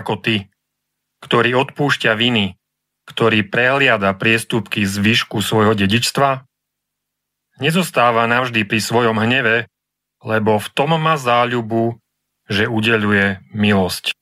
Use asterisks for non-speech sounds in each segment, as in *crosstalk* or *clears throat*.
Ako ty, ktorý odpúšťa viny, ktorý prehliada priestupky z výšku svojho dedičstva? Nezostáva navždy pri svojom hneve, lebo v tom má záľubu, že udeluje milosť.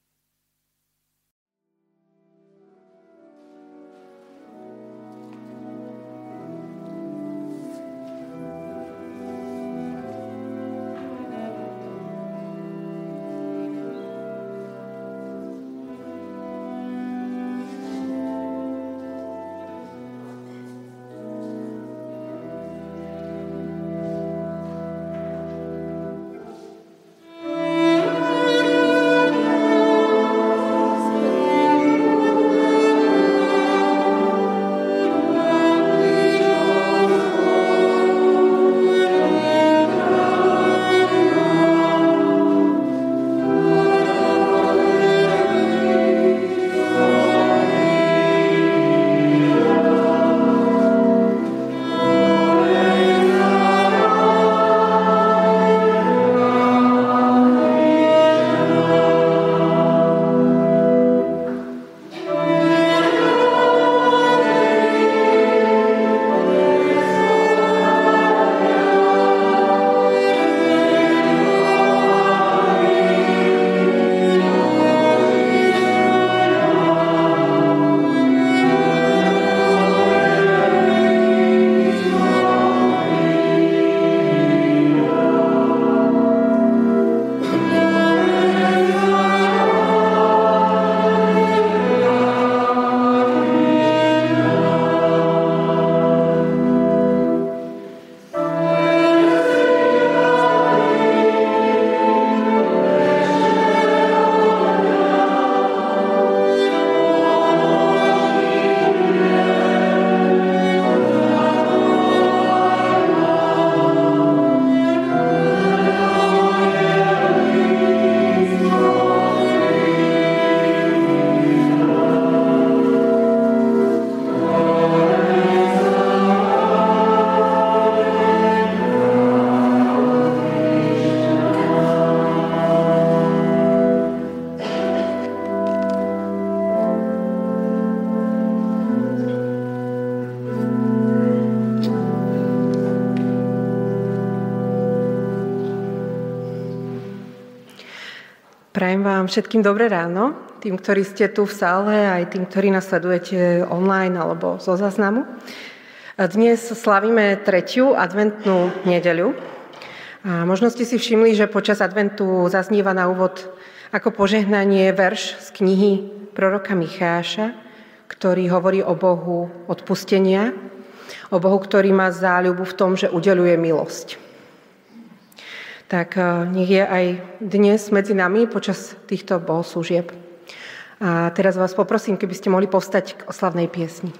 Vám všetkým dobré ráno, tým, ktorí ste tu v sále, aj tým, ktorí nás sledujete online alebo zo záznamu. Dnes slavíme tretiu adventnú nedeľu. A možno ste si všimli, že počas adventu zazníva na úvod ako požehnanie verš z knihy proroka Micháša, ktorý hovorí o Bohu odpustenia, o Bohu, ktorý má záľubu v tom, že udeluje milosť tak eh, nech je aj dnes medzi nami počas týchto bohoslúžieb. A teraz vás poprosím, keby ste mohli povstať k oslavnej piesni.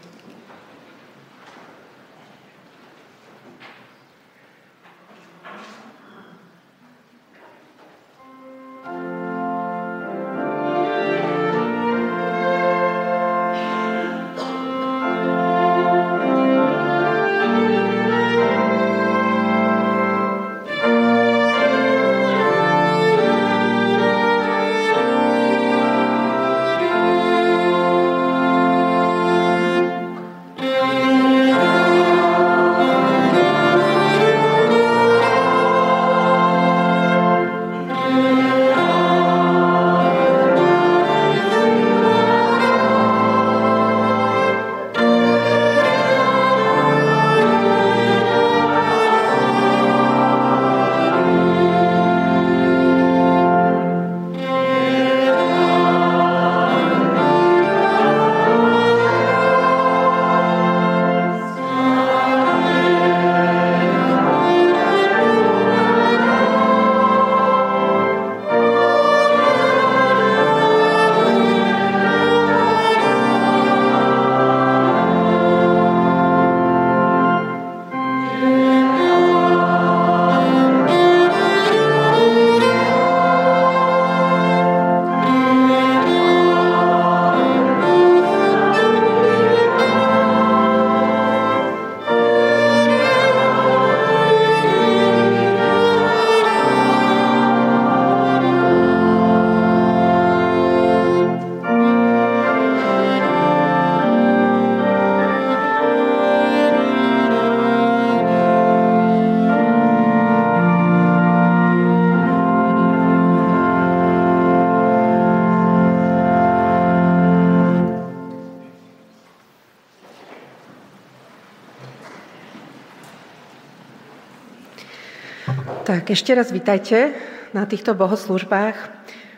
Tak ešte raz vítajte na týchto bohoslužbách,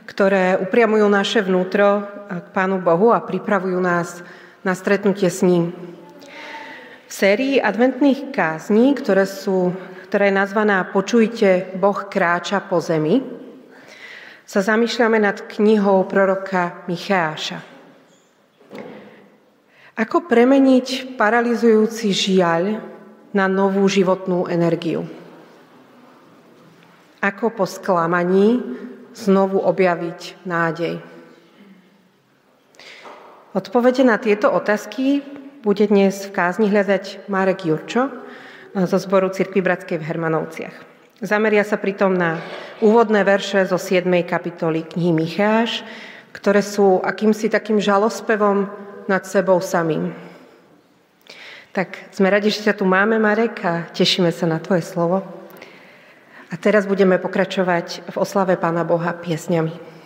ktoré upriamujú naše vnútro k Pánu Bohu a pripravujú nás na stretnutie s ním. V sérii adventných kázní, ktoré, sú, ktorá je nazvaná Počujte, Boh kráča po zemi, sa zamýšľame nad knihou proroka Micháša. Ako premeniť paralizujúci žiaľ na novú životnú energiu? Ako po sklamaní znovu objaviť nádej? Odpovede na tieto otázky bude dnes v kázni hľadať Marek Jurčo zo zboru Cirkvi Bratskej v Hermanovciach. Zameria sa pritom na úvodné verše zo 7. kapitoly knihy Micháš, ktoré sú akýmsi takým žalospevom nad sebou samým. Tak sme radi, že ťa tu máme, Marek, a tešíme sa na tvoje slovo. A teraz budeme pokračovať v oslave Pána Boha piesňami.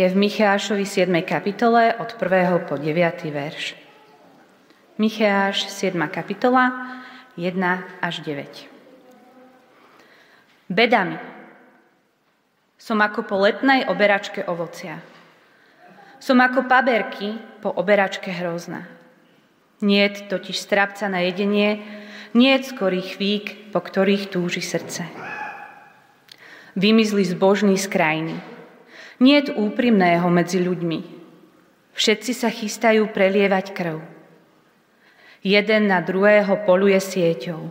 Je v Micheášovi 7. kapitole od 1. po 9. verš. Micheáš 7. kapitola 1 až 9. Bedami. Som ako po letnej oberačke ovocia. Som ako paberky po oberačke hrozna. Niet totiž strapca na jedenie, niet skorý chvík, po ktorých túži srdce. Vymizli zbožní z krajiny. Nie je úprimného medzi ľuďmi. Všetci sa chystajú prelievať krv. Jeden na druhého poluje sieťou.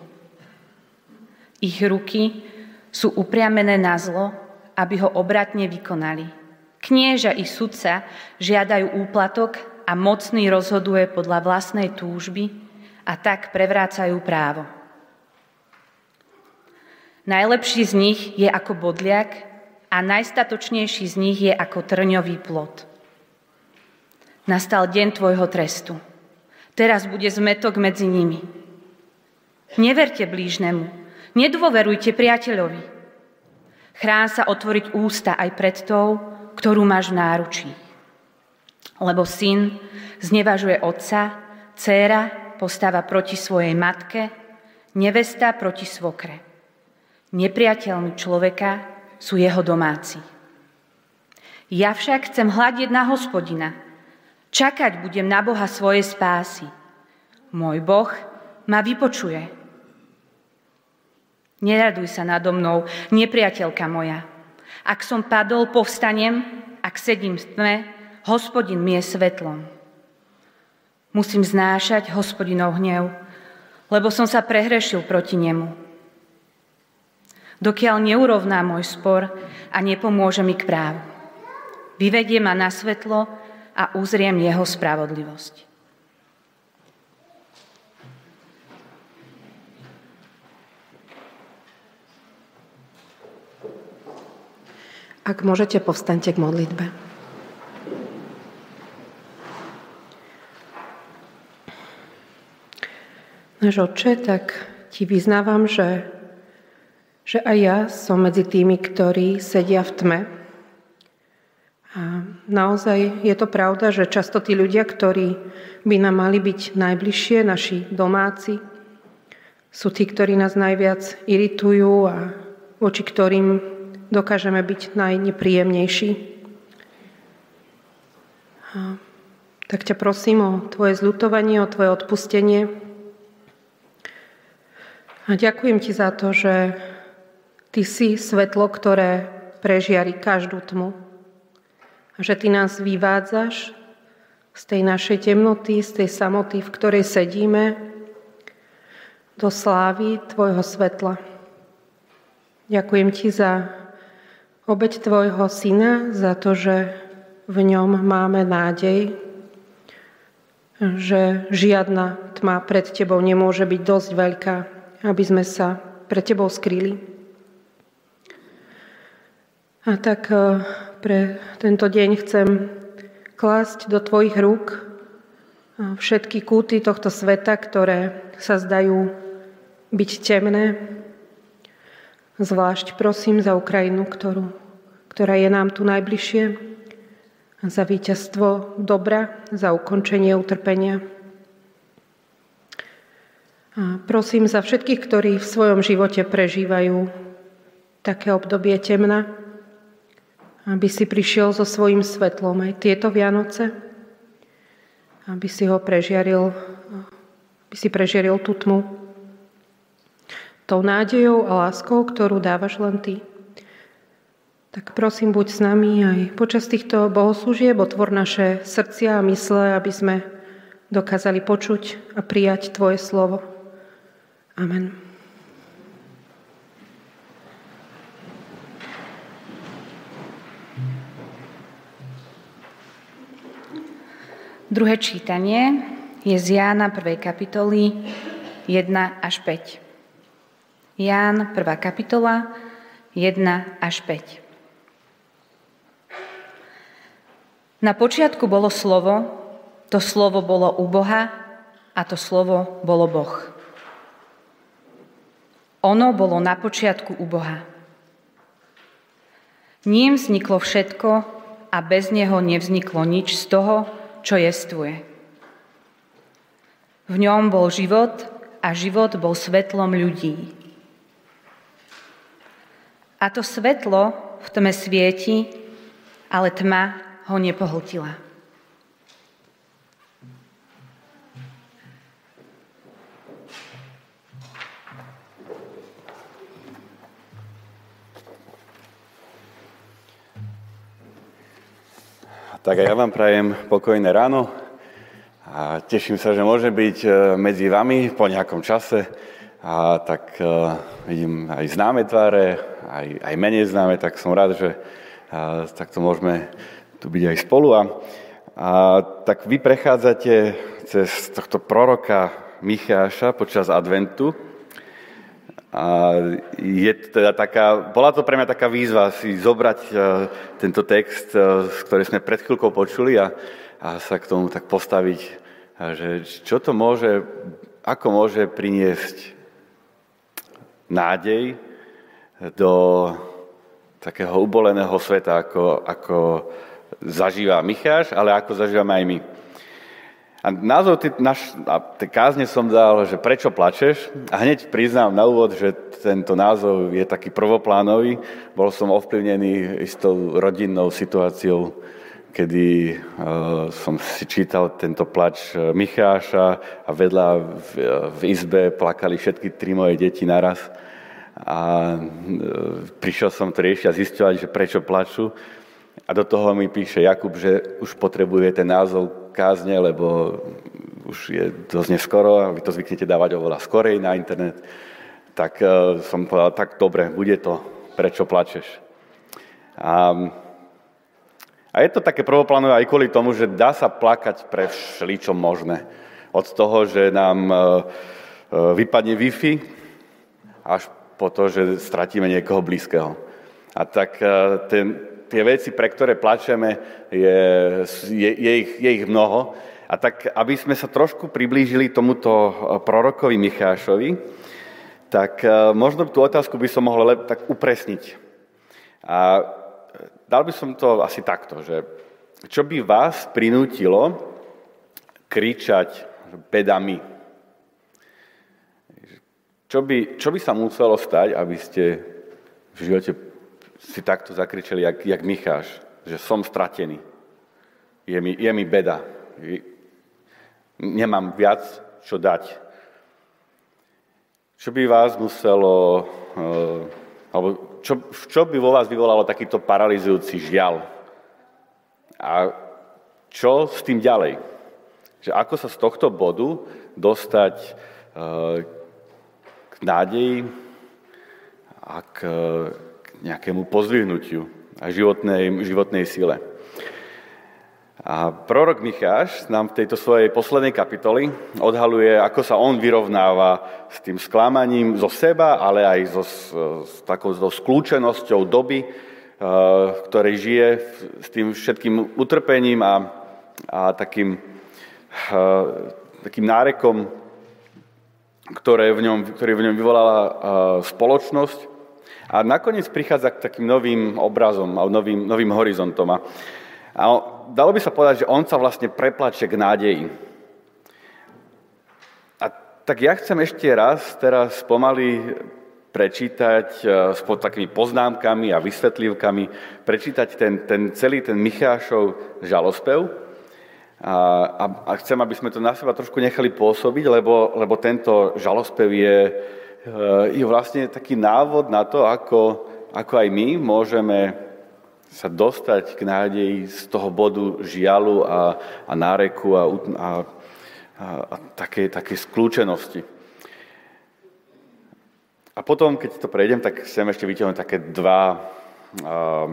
Ich ruky sú upriamené na zlo, aby ho obratne vykonali. Knieža i sudca žiadajú úplatok a mocný rozhoduje podľa vlastnej túžby a tak prevrácajú právo. Najlepší z nich je ako bodliak a najstatočnejší z nich je ako trňový plot. Nastal deň tvojho trestu. Teraz bude zmetok medzi nimi. Neverte blížnemu, nedôverujte priateľovi. Chrán sa otvoriť ústa aj pred tou, ktorú máš v náručí. Lebo syn znevažuje otca, dcéra postáva proti svojej matke, nevesta proti svokre. Nepriateľmi človeka sú jeho domáci. Ja však chcem hľadiť na hospodina. Čakať budem na Boha svojej spásy. Môj Boh ma vypočuje. Neraduj sa nado mnou, nepriateľka moja. Ak som padol, povstanem, ak sedím v tme, hospodin mi je svetlom. Musím znášať hospodinov hnev, lebo som sa prehrešil proti nemu dokiaľ neurovná môj spor a nepomôže mi k právu. Vyvedie ma na svetlo a uzriem jeho spravodlivosť. Ak môžete, povstaňte k modlitbe. Náš oče, tak ti vyznávam, že že aj ja som medzi tými, ktorí sedia v tme A naozaj je to pravda, že často tí ľudia, ktorí by nám mali byť najbližšie, naši domáci, sú tí, ktorí nás najviac iritujú a voči ktorým dokážeme byť najnepríjemnejší. A tak ťa prosím o tvoje zľutovanie, o tvoje odpustenie. A ďakujem ti za to, že ty si svetlo, ktoré prežiari každú tmu že Ty nás vyvádzaš z tej našej temnoty, z tej samoty, v ktorej sedíme, do slávy Tvojho svetla. Ďakujem Ti za obeď Tvojho Syna, za to, že v ňom máme nádej, že žiadna tma pred Tebou nemôže byť dosť veľká, aby sme sa pred Tebou skrýli. A tak eh, pre tento deň chcem klásť do Tvojich rúk všetky kúty tohto sveta, ktoré sa zdajú byť temné. Zvlášť prosím za Ukrajinu, ktorú, ktorá je nám tu najbližšie, za víťazstvo dobra, za ukončenie utrpenia. A prosím za všetkých, ktorí v svojom živote prežívajú také obdobie temna, aby si prišiel so svojím svetlom aj tieto Vianoce, aby si ho prežiaril, aby si prežiaril tú tmu tou nádejou a láskou, ktorú dávaš len Ty. Tak prosím, buď s nami aj počas týchto bohoslúžieb, otvor naše srdcia a mysle, aby sme dokázali počuť a prijať Tvoje slovo. Amen. Druhé čítanie je z Jána 1. kapitoly 1 až 5. Ján 1. kapitola 1 až 5. Na počiatku bolo slovo, to slovo bolo u Boha a to slovo bolo Boh. Ono bolo na počiatku u Boha. Ním vzniklo všetko a bez neho nevzniklo nič z toho, čo jestvuje. V ňom bol život a život bol svetlom ľudí. A to svetlo v tme svieti, ale tma ho nepohltila. Tak a ja vám prajem pokojné ráno a teším sa, že môže byť e, medzi vami po nejakom čase. A tak uh, vidím aj známe tváre, aj, aj menej známe, tak som rád, že uh, takto môžeme tu byť aj spolu. A, a tak vy prechádzate cez tohto proroka Micháša počas adventu, a je teda taká, bola to pre mňa taká výzva si zobrať uh, tento text, uh, ktorý sme pred chvíľkou počuli a, a sa k tomu tak postaviť, a že čo to môže, ako môže priniesť nádej do takého uboleného sveta, ako, ako zažíva Micháš, ale ako zažívame aj my. A názov ty, naš, a tej kázne som dal, že prečo plačeš? A hneď priznám na úvod, že tento názov je taký prvoplánový. Bol som ovplyvnený istou rodinnou situáciou, kedy uh, som si čítal tento plač e, Micháša a vedľa v, v izbe plakali všetky tri moje deti naraz. A uh, prišiel som to riešiť a zistovať, že prečo plaču. A do toho mi píše Jakub, že už potrebuje ten názov kázne, lebo už je dosť neskoro a vy to zvyknete dávať oveľa skorej na internet. Tak uh, som povedal, tak dobre, bude to, prečo plačeš. A, a je to také prvoplánové aj kvôli tomu, že dá sa plakať pre všeličo možné. Od toho, že nám uh, vypadne Wi-Fi, až po to, že stratíme niekoho blízkeho. A tak ten, tie veci, pre ktoré plačeme, je, je, je, ich, je ich mnoho. A tak, aby sme sa trošku priblížili tomuto eh, prorokovi Michášovi, tak eh, možno tú otázku by som mohol tak upresniť. A eh, dal by som to asi takto, že čo by vás prinútilo kričať bedami? Čo by, čo by sa muselo stať, aby ste v živote si takto zakričali, jak, jak Micháš, že som stratený, je mi, je mi beda, nemám viac čo dať. Čo by vás muselo, eh, alebo čo, čo by vo vás vyvolalo takýto paralizujúci žiaľ? A čo s tým ďalej? Že ako sa z tohto bodu dostať eh, k nádeji a k nejakému pozdvihnutiu a životnej, životnej sile. A prorok Micháš nám v tejto svojej poslednej kapitoli odhaluje, ako sa on vyrovnáva s tým sklamaním zo seba, ale aj so, s takou so skľúčenosťou doby, v eh, ktorej žije, s tým všetkým utrpením a, a takým, eh, takým nárekom, ktoré v ňom, ktorý v ňom vyvolala eh, spoločnosť. A nakoniec prichádza k takým novým obrazom a novým, novým horizontom. A a dalo by sa povedať, že on sa vlastne preplače k nádeji. A tak ja chcem ešte raz teraz pomaly prečítať e, s pod takými poznámkami a vysvetlivkami, prečítať ten, ten celý ten Michášov žalospev. A, a, a chcem, aby sme to na seba trošku nechali pôsobiť, lebo, lebo tento žalospev je, je vlastne taký návod na to, ako, ako aj my môžeme sa dostať k nádeji z toho bodu žialu a, a náreku a, a, a, a také, také skľúčenosti. A potom, keď to prejdem, tak chcem ešte vytiahnuť také dva a,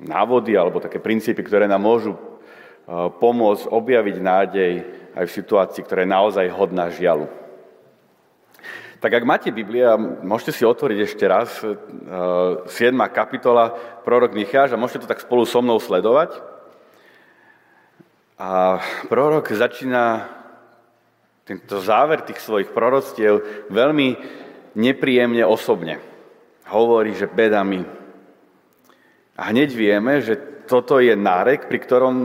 návody alebo také princípy, ktoré nám môžu pomôcť objaviť nádej aj v situácii, ktorá je naozaj hodná žialu. Tak ak máte Biblia, môžete si otvoriť ešte raz 7. Eh, kapitola, prorok Micháš a môžete to tak spolu so mnou sledovať. A prorok začína tento záver tých svojich proroctiev veľmi nepríjemne osobne. Hovorí, že bedami. A hneď vieme, že toto je nárek, pri ktorom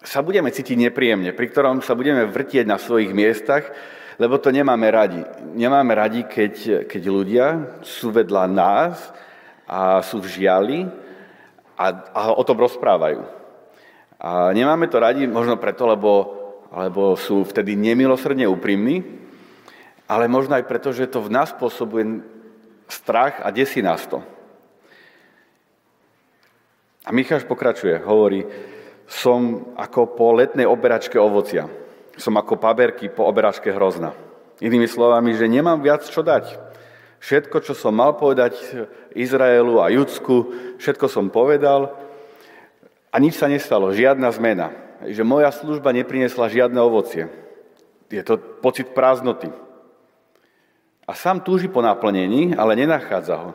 sa budeme cítiť nepríjemne, pri ktorom sa budeme vrtieť na svojich miestach, lebo to nemáme radi. Nemáme radi, keď, keď ľudia sú vedľa nás a sú v žiali a, a o tom rozprávajú. A nemáme to radi možno preto, lebo, lebo sú vtedy nemilosrdne úprimní, ale možno aj preto, že to v nás spôsobuje strach a desí nás to. A Micháš pokračuje, hovorí, som ako po letnej oberačke ovocia. Som ako paberky po oberačke hrozna. Inými slovami, že nemám viac čo dať. Všetko, čo som mal povedať Izraelu a Judsku, všetko som povedal a nič sa nestalo, žiadna zmena. Že moja služba neprinesla žiadne ovocie. Je to pocit prázdnoty. A sám túži po naplnení, ale nenachádza ho.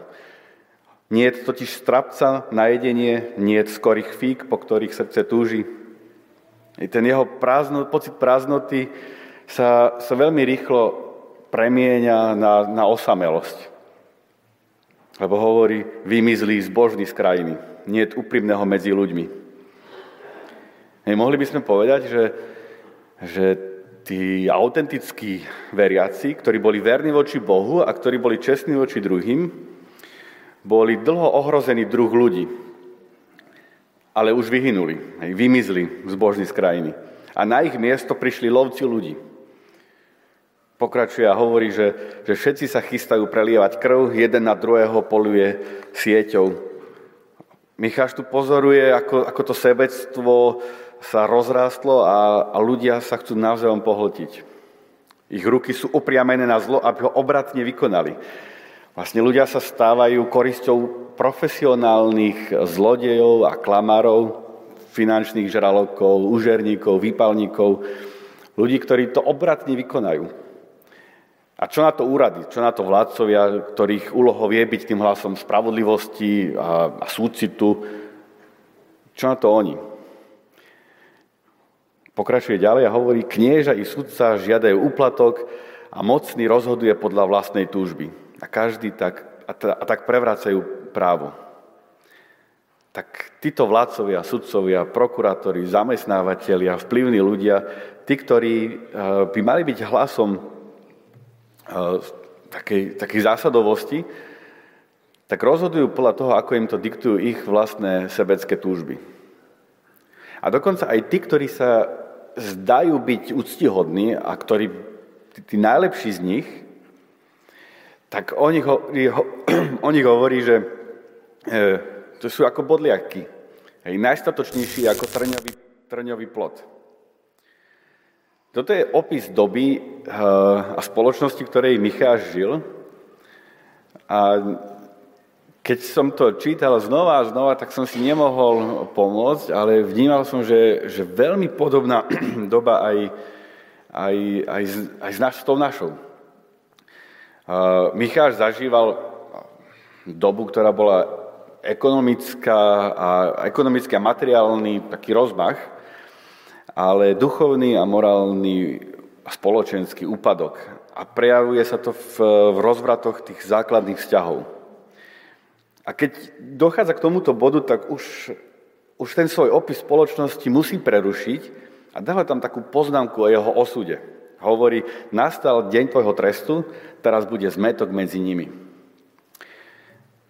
Nie je totiž strapca na jedenie, nie je skorých fík, po ktorých srdce túži, i ten jeho prázdno, pocit prázdnoty sa, sa veľmi rýchlo premieňa na, na osamelosť. Lebo hovorí, vymizlí zbožný z krajiny. Nie je úprimného medzi ľuďmi. Hej, mohli by sme povedať, že, že tí autentickí veriaci, ktorí boli verní voči Bohu a ktorí boli čestní voči druhým, boli dlho ohrození druh ľudí ale už vyhynuli, vymizli zbožní z krajiny. A na ich miesto prišli lovci ľudí. Pokračuje a hovorí, že, že všetci sa chystajú prelievať krv, jeden na druhého poluje sieťou. Micháš tu pozoruje, ako, ako to sebectvo sa rozrástlo a, a ľudia sa chcú navzájom pohltiť. Ich ruky sú upriamené na zlo, aby ho obratne vykonali. Vlastne ľudia sa stávajú korisťou profesionálnych zlodejov a klamárov, finančných žralokov, užerníkov, výpalníkov, ľudí, ktorí to obratne vykonajú. A čo na to úrady, čo na to vládcovia, ktorých úlohou je byť tým hlasom spravodlivosti a, a súcitu, čo na to oni? Pokračuje ďalej a hovorí, knieža i sudca žiadajú úplatok a mocný rozhoduje podľa vlastnej túžby. A každý tak, a, t- a tak prevracajú právo. tak títo vládcovia, sudcovia, prokurátori, zamestnávateľia, vplyvní ľudia, tí, ktorí eh, by mali byť hlasom eh, takej, takej zásadovosti, tak rozhodujú podľa toho, ako im to diktujú ich vlastné sebecké túžby. A dokonca aj tí, ktorí sa zdajú byť úctihodní a ktorí, tí, najlepší z nich, tak o nich, *clears throat* o nich hovorí, že e, to sú ako bodliaky. Hej, najstatočnejší ako trňový, trňový plot. Toto je opis doby uh, a spoločnosti, ktorej Micháš žil. A keď som to čítal znova a znova, tak som si nemohol pomôcť, ale vnímal som, že, že veľmi podobná *clears throat* doba aj, aj, aj, aj s, naš, tou našou. Uh, Micháš zažíval dobu, ktorá bola ekonomická a, ekonomický a materiálny taký rozmach, ale duchovný a morálny spoločenský úpadok. A prejavuje sa to v, v rozvratoch tých základných vzťahov. A keď dochádza k tomuto bodu, tak už, už ten svoj opis spoločnosti musí prerušiť a dáva tam takú poznámku o jeho osude. Hovorí, nastal deň tvojho trestu, teraz bude zmetok medzi nimi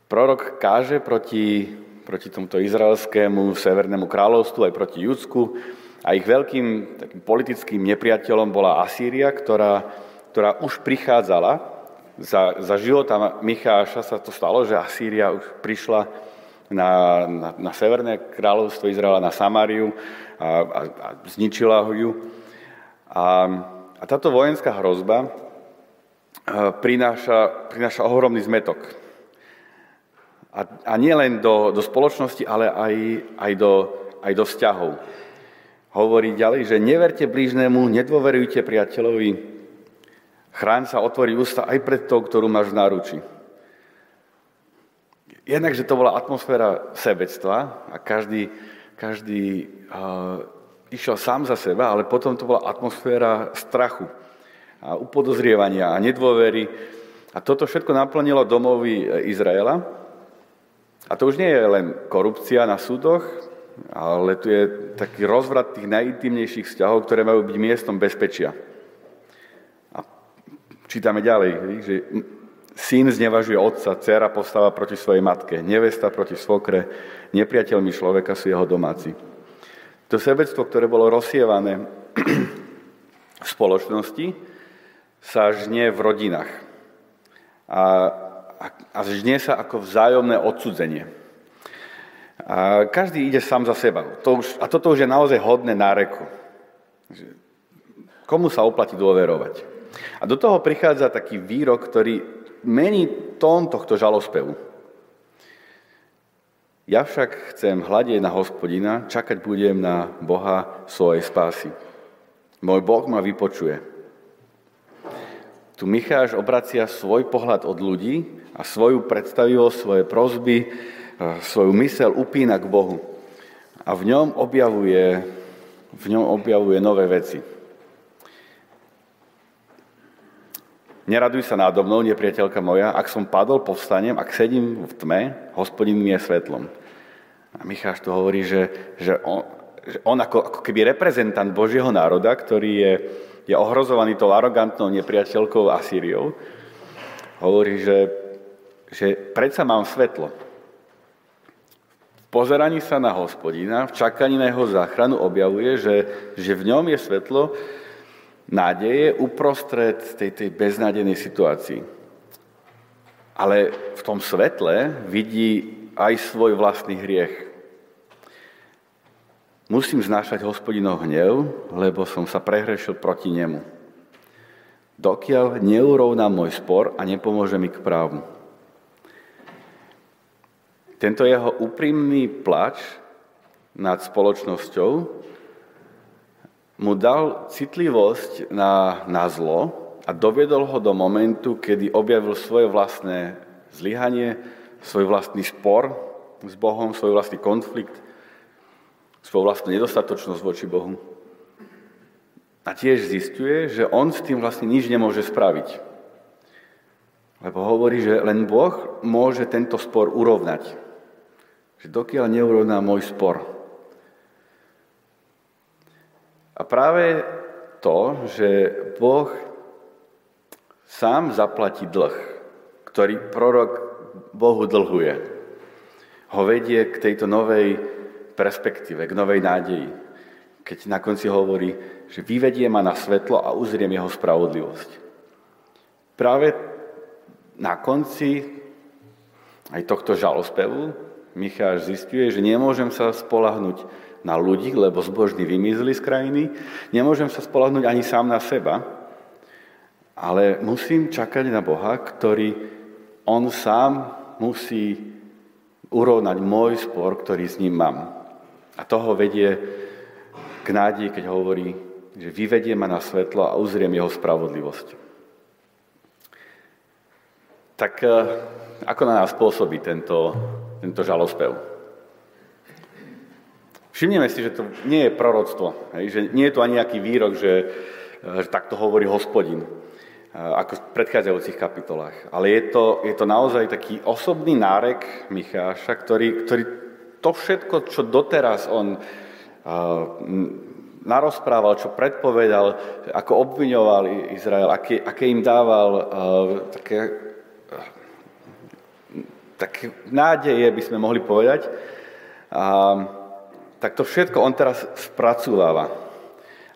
prorok káže proti, proti tomuto izraelskému severnému kráľovstvu, aj proti Judsku. A ich veľkým takým politickým nepriateľom bola Asýria, ktorá, ktorá už prichádzala. Za, za života Micháša sa to stalo, že Asýria už prišla na, na, na severné kráľovstvo Izraela, na Samáriu a, a, a zničila ho ju. A, a táto vojenská hrozba prináša, prináša ohromný zmetok a, a nie len do, do spoločnosti, ale aj, aj, do, aj do vzťahov. Hovorí ďalej, že neverte blížnemu, nedôverujte priateľovi, chráň sa, otvorí ústa aj pred tou, ktorú máš v náruči. Jednak, že to bola atmosféra sebectva a každý, každý uh, išiel sám za seba, ale potom to bola atmosféra strachu a upodozrievania a nedôvery. A toto všetko naplnilo domovy Izraela. A to už nie je len korupcia na súdoch, ale tu je taký rozvrat tých najintimnejších vzťahov, ktoré majú byť miestom bezpečia. A čítame ďalej, že syn znevažuje otca, dcera postáva proti svojej matke, nevesta proti svokre, nepriateľmi človeka sú jeho domáci. To sebectvo, ktoré bolo rozsievané *clears throat* v spoločnosti, sa žnie v rodinách. A a žnie sa ako vzájomné odsudzenie. A každý ide sám za seba. To už, a toto už je naozaj hodné náreku. Komu sa oplatí dôverovať? A do toho prichádza taký výrok, ktorý mení tón tohto žalospevu. Ja však chcem hľadieť na hospodina, čakať budem na Boha svojej spásy. Môj Boh ma vypočuje. Tu Micháš obracia svoj pohľad od ľudí a svoju predstavivosť, svoje prozby, svoju mysel upína k Bohu. A v ňom objavuje, v ňom objavuje nové veci. Neraduj sa nádo mnou, nepriateľka moja, ak som padol, povstanem, ak sedím v tme, hospodin mi je svetlom. A Micháš tu hovorí, že, že on, že on ako, ako keby reprezentant Božieho národa, ktorý je, je ohrozovaný tou arogantnou nepriateľkou Asýriou, hovorí, že že predsa mám svetlo. V pozeraní sa na hospodina, v čakaní na jeho záchranu objavuje, že, že v ňom je svetlo nádeje uprostred tej, tej beznádenej situácii. Ale v tom svetle vidí aj svoj vlastný hriech. Musím znášať hospodinov hnev, lebo som sa prehrešil proti nemu. Dokiaľ neurovná môj spor a nepomôže mi k právu. Tento jeho úprimný plač nad spoločnosťou mu dal citlivosť na, na zlo a doviedol ho do momentu, kedy objavil svoje vlastné zlyhanie, svoj vlastný spor s Bohom, svoj vlastný konflikt, svoju vlastnú nedostatočnosť voči Bohu. A tiež zistuje, že on s tým vlastne nič nemôže spraviť. Lebo hovorí, že len Boh môže tento spor urovnať Že dokiaľ neurovná môj spor. A práve to, že Boh sám zaplatí dlh, ktorý prorok Bohu dlhuje, ho vedie k tejto novej perspektíve, k novej nádeji. Keď na konci hovorí, že vyvedie ma na svetlo a uzriem jeho spravodlivosť. Práve na konci aj tohto žalospevu Micháš zistuje, že nemôžem sa spolahnuť na ľudí, lebo zbožní vymizli z krajiny, nemôžem sa spolahnuť ani sám na seba, ale musím čakať na Boha, ktorý on sám musí urovnať môj spor, ktorý s ním mám. A toho vedie k nádej, keď hovorí, že vyvedie ma na svetlo a uzriem jeho spravodlivosť. Tak eh, ako na nás pôsobí tento, tento žalospev? Všimneme si, že to nie je proroctvo, že nie je to ani nejaký výrok, že, eh, že takto hovorí hospodin, eh, ako v predchádzajúcich kapitolách. Ale je to, je to naozaj taký osobný nárek Micháša, ktorý, ktorý to všetko, čo doteraz on narozprával, čo predpovedal, ako obviňoval Izrael, aké, aké im dával také, také nádeje, by sme mohli povedať. Tak to všetko on teraz spracúváva.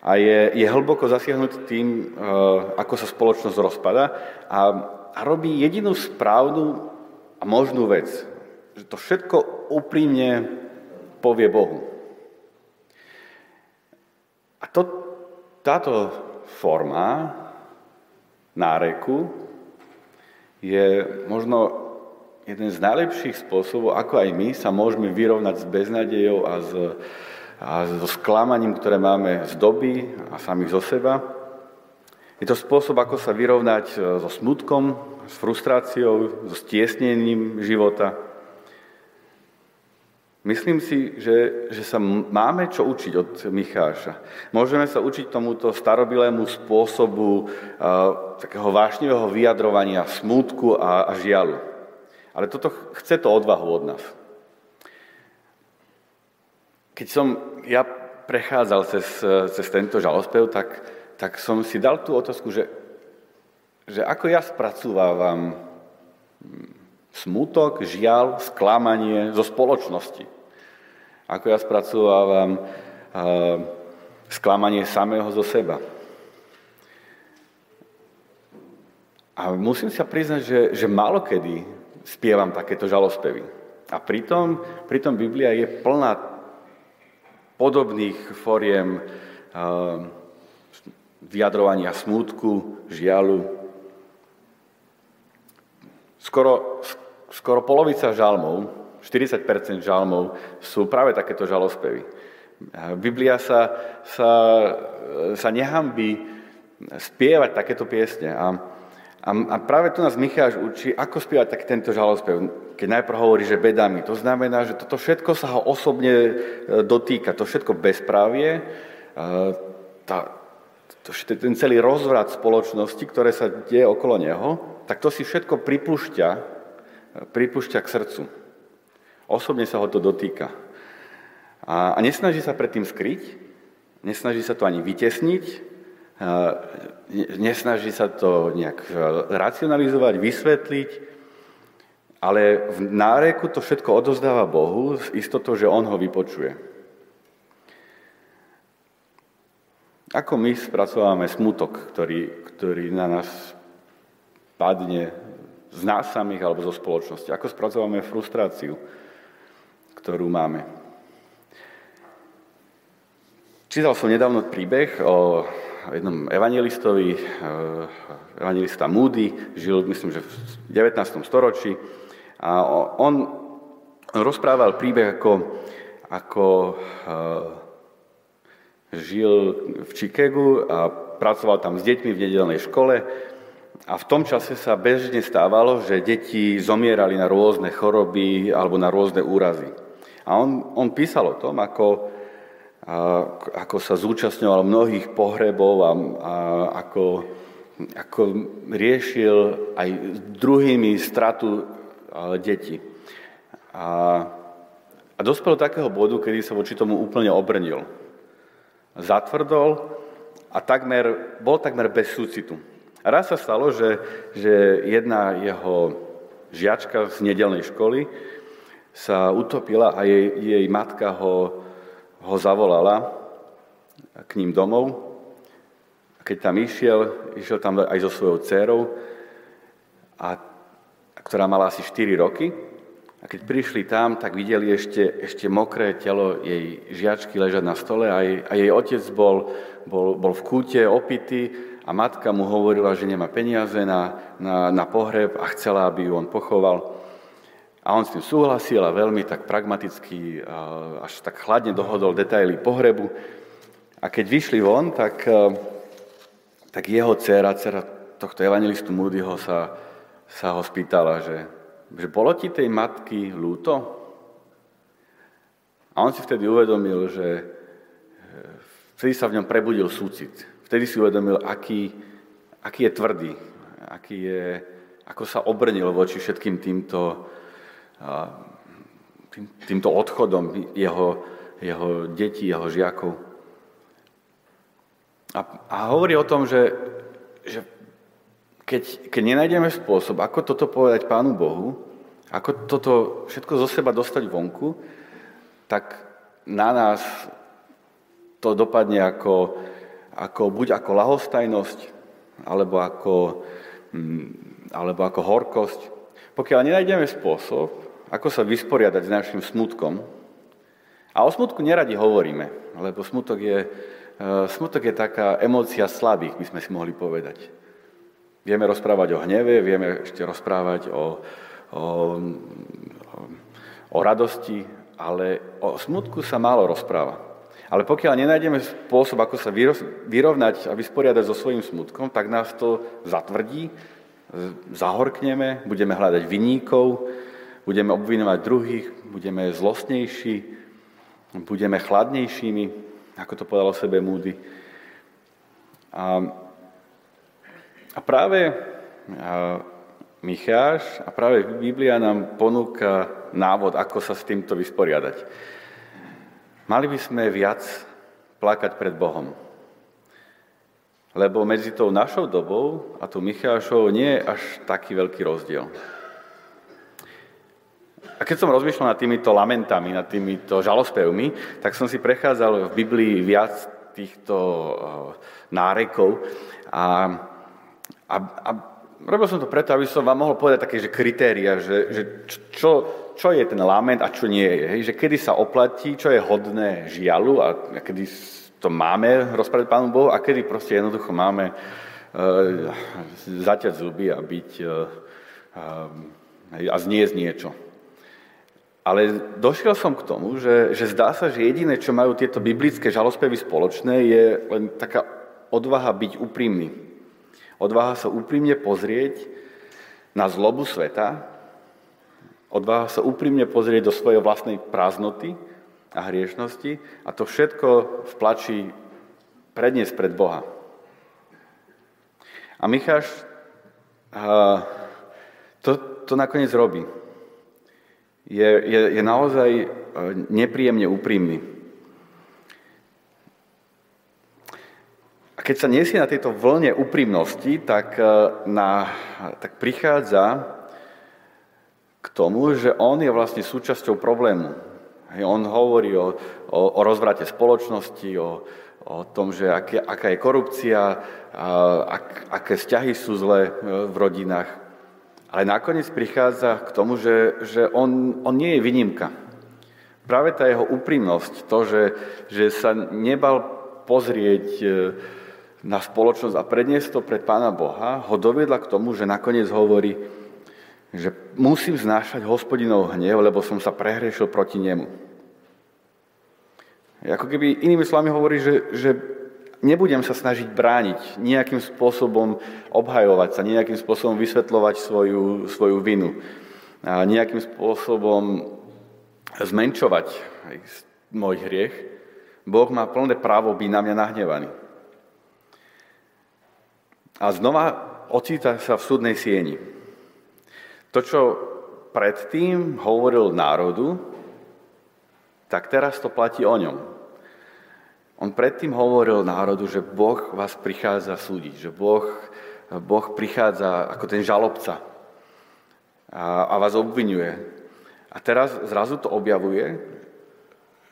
A je, je hlboko zasiahnutý tým, ako sa spoločnosť rozpada a, a robí jedinú správnu a možnú vec. Že to všetko úprimne povie Bohu. A to, táto forma náreku je možno jeden z najlepších spôsobov, ako aj my sa môžeme vyrovnať s beznadejou a, s, a so sklamaním, ktoré máme z doby a samých zo seba. Je to spôsob, ako sa vyrovnať so smutkom, s frustráciou, so stiesnením života, Myslím si, že, že sa máme čo učiť od Micháša. Môžeme sa učiť tomuto starobilému spôsobu uh, takého vášnivého vyjadrovania smútku a, a žialu. Ale toto chce to odvahu od nás. Keď som ja prechádzal cez, cez tento žalospev, tak, tak som si dal tú otázku, že, že ako ja spracúvávam Smutok, žial, sklamanie zo spoločnosti. Ako ja spracovávam sklamanie samého zo seba. A musím sa priznať, že, že málo kedy spievam takéto žalospevy. A pritom, pritom Biblia je plná podobných foriem vyjadrovania smútku, žialu. Skoro, skoro polovica žalmov, 40% žalmov sú práve takéto žalospevy. Biblia sa, sa, sa nehambí spievať takéto piesne. A, a, a práve tu nás Micháš učí, ako spievať tak tento žalospev. Keď najprv hovorí, že bedami, to znamená, že toto všetko sa ho osobne e, dotýka, to všetko bezprávie, e, tá, to, ten celý rozvrat spoločnosti, ktoré sa deje okolo neho, tak to si všetko pripúšťa pripúšťa k srdcu. Osobne sa ho to dotýka. A, a nesnaží sa predtým skryť, nesnaží sa to ani vytesniť, nesnaží sa to nejak e, racionalizovať, vysvetliť, ale v náreku to všetko odozdáva Bohu s istotou, že On ho vypočuje. Ako my spracovávame smutok, ktorý, ktorý na nás padne z nás samých alebo zo spoločnosti. Ako spracovávame frustráciu, ktorú máme. Čítal som nedávno príbeh o jednom evangelistovi, eh, evangelista Moody, žil myslím, že v 19. storočí a on, rozprával príbeh, ako, ako eh, žil v Chicagu a pracoval tam s deťmi v nedelnej škole a v tom čase sa bežne stávalo, že deti zomierali na rôzne choroby alebo na rôzne úrazy. A on, on písal o tom, ako, ako sa zúčastňoval mnohých pohrebov a, a ako, ako riešil aj druhými stratu detí. A, A dospel do takého bodu, kedy sa voči tomu úplne obrnil. Zatvrdol a takmer, bol takmer bez súcitu. A raz sa stalo, že, že jedna jeho žiačka z nedelnej školy sa utopila a jej, jej matka ho, ho zavolala k ním domov. A keď tam išiel, išiel tam aj so svojou dcerou, a, ktorá mala asi 4 roky. A keď prišli tam, tak videli ešte, ešte mokré telo jej žiačky ležať na stole a jej, a jej otec bol, bol, bol v kúte opity a matka mu hovorila, že nemá peniaze na, na, na pohreb a chcela, aby ju on pochoval. A on s tým súhlasil a veľmi tak pragmaticky, až tak chladne dohodol detaily pohrebu. A keď vyšli von, tak, tak jeho dcera, dcera tohto evangelistu Moodyho sa, sa ho spýtala, že, že bolo ti tej matky ľúto? A on si vtedy uvedomil, že vtedy sa v ňom prebudil súcit. Vtedy si uvedomil, aký, aký je tvrdý, aký je, ako sa obrnil voči všetkým týmto, tým, týmto odchodom jeho, jeho detí, jeho žiakov. A, a hovorí o tom, že, že keď, keď nenájdeme spôsob, ako toto povedať Pánu Bohu, ako toto všetko zo seba dostať vonku, tak na nás to dopadne ako, ako buď ako lahostajnosť, alebo ako, mm, alebo ako horkosť. Pokiaľ nenájdeme spôsob, ako sa vysporiadať s našim smutkom, a o smutku neradi hovoríme, lebo smutok je, e, smutok je taká emócia slabých, by sme si mohli povedať. Vieme rozprávať o hneve, vieme ešte rozprávať o, o, o radosti, ale o smutku sa málo rozpráva. Ale pokiaľ nenájdeme spôsob, ako sa vyrovnať a vysporiadať so svojím smutkom, tak nás to zatvrdí, zahorkneme, budeme hľadať vinníkov, budeme obvinovať druhých, budeme zlostnejší, budeme chladnejšími, ako to povedal o sebe Múdy. A a práve Micháš a práve Biblia nám ponúka návod, ako sa s týmto vysporiadať. Mali by sme viac plakať pred Bohom. Lebo medzi tou našou dobou a tou Michášou nie je až taký veľký rozdiel. A keď som rozmýšľal nad týmito lamentami, nad týmito žalospevmi, tak som si prechádzal v Biblii viac týchto nárekov a a, a robil som to preto, aby som vám mohol povedať také že kritéria, že, že čo, čo je ten lament a čo nie je. Hej? Že kedy sa oplatí, čo je hodné žialu a, kedy to máme rozprávať Pánu Bohu a kedy proste jednoducho máme uh, zaťať zuby a byť uh, uh, a zniesť niečo. Ale došiel som k tomu, že, že zdá sa, že jediné, čo majú tieto biblické žalospevy spoločné, je len taká odvaha byť úprimný. Odváha sa úprimne pozrieť na zlobu sveta, odváha sa úprimne pozrieť do svojej vlastnej prázdnoty a hriešnosti a to všetko v plači predniesť pred Boha. A Micháš to, to nakoniec robí. Je, je, je naozaj e, nepríjemne úprimný. keď sa nesie na tejto vlne úprimnosti, tak, e, na, tak prichádza k tomu, že on je vlastne súčasťou problému. On hovorí o, o, o rozvrate spoločnosti, o, o tom, že aké, aká je korupcia, a, ak, aké vzťahy sú zlé e, v rodinách. Ale nakoniec prichádza k tomu, že, že on, on nie je výnimka. Práve tá jeho úprimnosť, to, že, že sa nebal pozrieť e, na spoločnosť a predniesť to pred Pána Boha, ho doviedla k tomu, že nakoniec hovorí, že musím znášať hospodinov hnev, lebo som sa prehrešil proti nemu. Ako keby inými slovami hovorí, že, že nebudem sa snažiť brániť, nejakým spôsobom obhajovať sa, nejakým spôsobom vysvetľovať svoju, svoju vinu, a nejakým spôsobom zmenšovať môj hriech. Boh má plné právo byť na mňa nahnevaný. A znova ocíta sa v súdnej sieni. To, čo predtým hovoril národu, tak teraz to platí o ňom. On predtým hovoril národu, že Boh vás prichádza súdiť, že Boh, boh prichádza ako ten žalobca a, a vás obvinuje. A teraz zrazu to objavuje,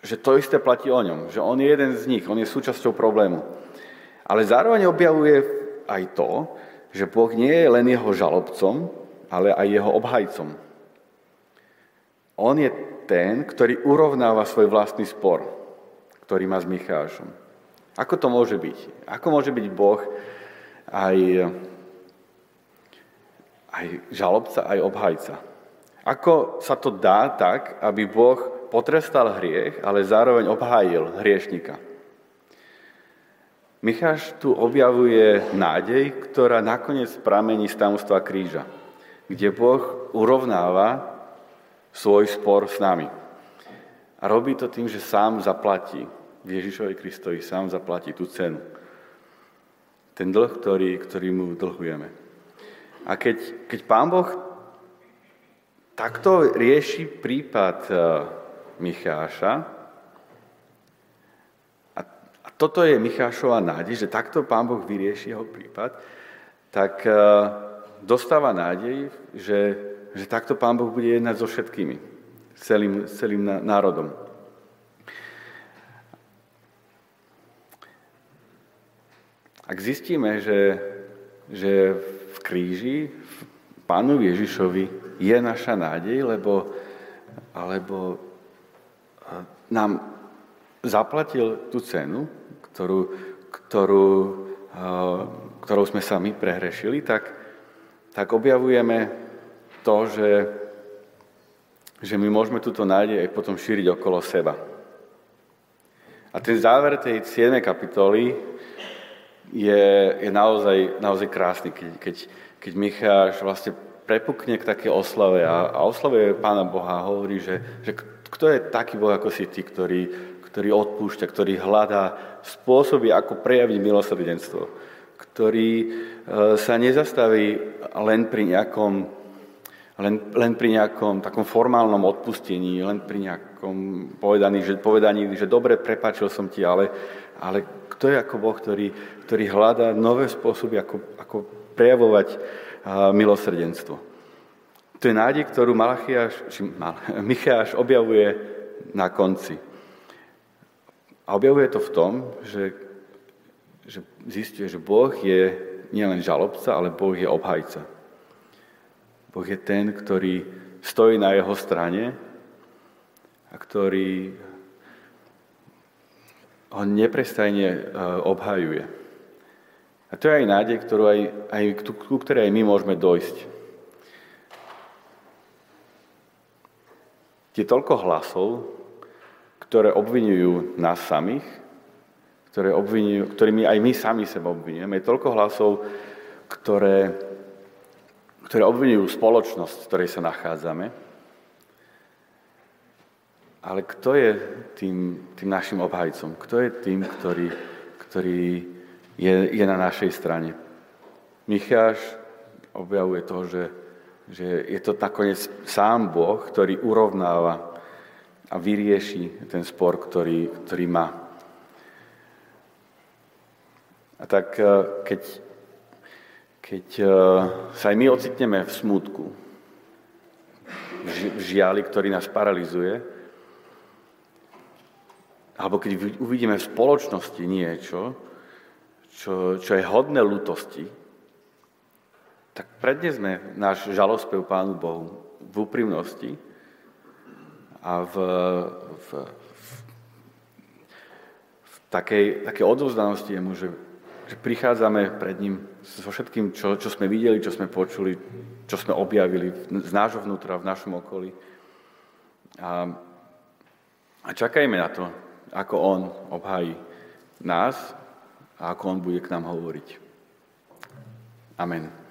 že to isté platí o ňom, že on je jeden z nich, on je súčasťou problému. Ale zároveň objavuje aj to, že Boh nie je len jeho žalobcom, ale aj jeho obhajcom. On je ten, ktorý urovnáva svoj vlastný spor, ktorý má s Michášom. Ako to môže byť? Ako môže byť Boh aj, aj žalobca, aj obhajca? Ako sa to dá tak, aby Boh potrestal hriech, ale zároveň obhájil hriešnika? Micháš tu objavuje nádej, ktorá nakoniec pramení z tajomstva kríža, kde Boh urovnáva svoj spor s nami. A robí to tým, že sám zaplatí, Ježišovi Kristovi sám zaplatí tú cenu. Ten dlh, ktorý, ktorý mu dlhujeme. A keď, keď Pán Boh takto rieši prípad eh, Micháša, toto je Michášova nádej, že takto Pán Boh vyrieši jeho prípad, tak e, dostáva nádej, že, že takto Pán Boh bude jednať so všetkými, celým, celým národom. Ak zistíme, že, že v kríži, v Pánu Ježišovi je naša nádej, lebo, alebo e, nám zaplatil tú cenu, ktorú, ktorú, eh, ktorou sme sa my prehrešili, tak, tak objavujeme to, že, že my môžeme túto nádej aj potom šíriť okolo seba. A ten záver tej 7. kapitoly je, je naozaj, naozaj krásny, keď, keď, keď Micháš vlastne prepukne k také oslave a, a oslave Pána Boha a hovorí, že, že kto je taký Boh ako si ty, ktorý, ktorý odpúšťa, ktorý hľadá spôsoby, ako prejaviť milosrdenstvo, ktorý e, sa nezastaví len pri nejakom, len, len pri nejakom takom formálnom odpustení, len pri nejakom povedaní, že, povedaní, že dobre, prepáčil som ti, ale, ale kto je ako Boh, ktorý, ktorý hľadá nové spôsoby, ako, ako prejavovať milosrdenstvo. To je nádej, ktorú Malachiaš, či Mal, *laughs* Micháš objavuje na konci. A objavuje to v tom, že, že zistuje, že Boh je nielen žalobca, ale Boh je obhajca. Boh je ten, ktorý stojí na jeho strane a ktorý ho neprestajne e, obhajuje. A to je aj nádej, ktorú aj, aj, ku ktorej aj my môžeme dojsť. Je toľko hlasov, ktoré obvinujú nás samých, ktoré obvinujú, ktorými aj my sami seba obvinujeme. Je toľko hlasov, ktoré, ktoré obvinujú spoločnosť, v ktorej sa nachádzame. Ale kto je tým, tým našim obhajcom? Kto je tým, ktorý, ktorý je, je na našej strane? Micháš objavuje to, že, že je to nakoniec sám Boh, ktorý urovnáva a vyrieši ten spor, ktorý, ktorý má. A tak e, keď, keď e, sa aj my ocitneme v smutku, v žiali, ktorý nás paralizuje, alebo keď uvidíme v spoločnosti niečo, čo, čo je hodné lutosti, tak prednesme náš žalospev Pánu Bohu v úprimnosti a v, v, v, v takej, takej odovzdanosti jemu, že, že prichádzame pred ním so všetkým, čo, čo sme videli, čo sme počuli, čo sme objavili z nášho vnútra, v našom okolí. A, a čakajme na to, ako on obhájí nás a ako on bude k nám hovoriť. Amen.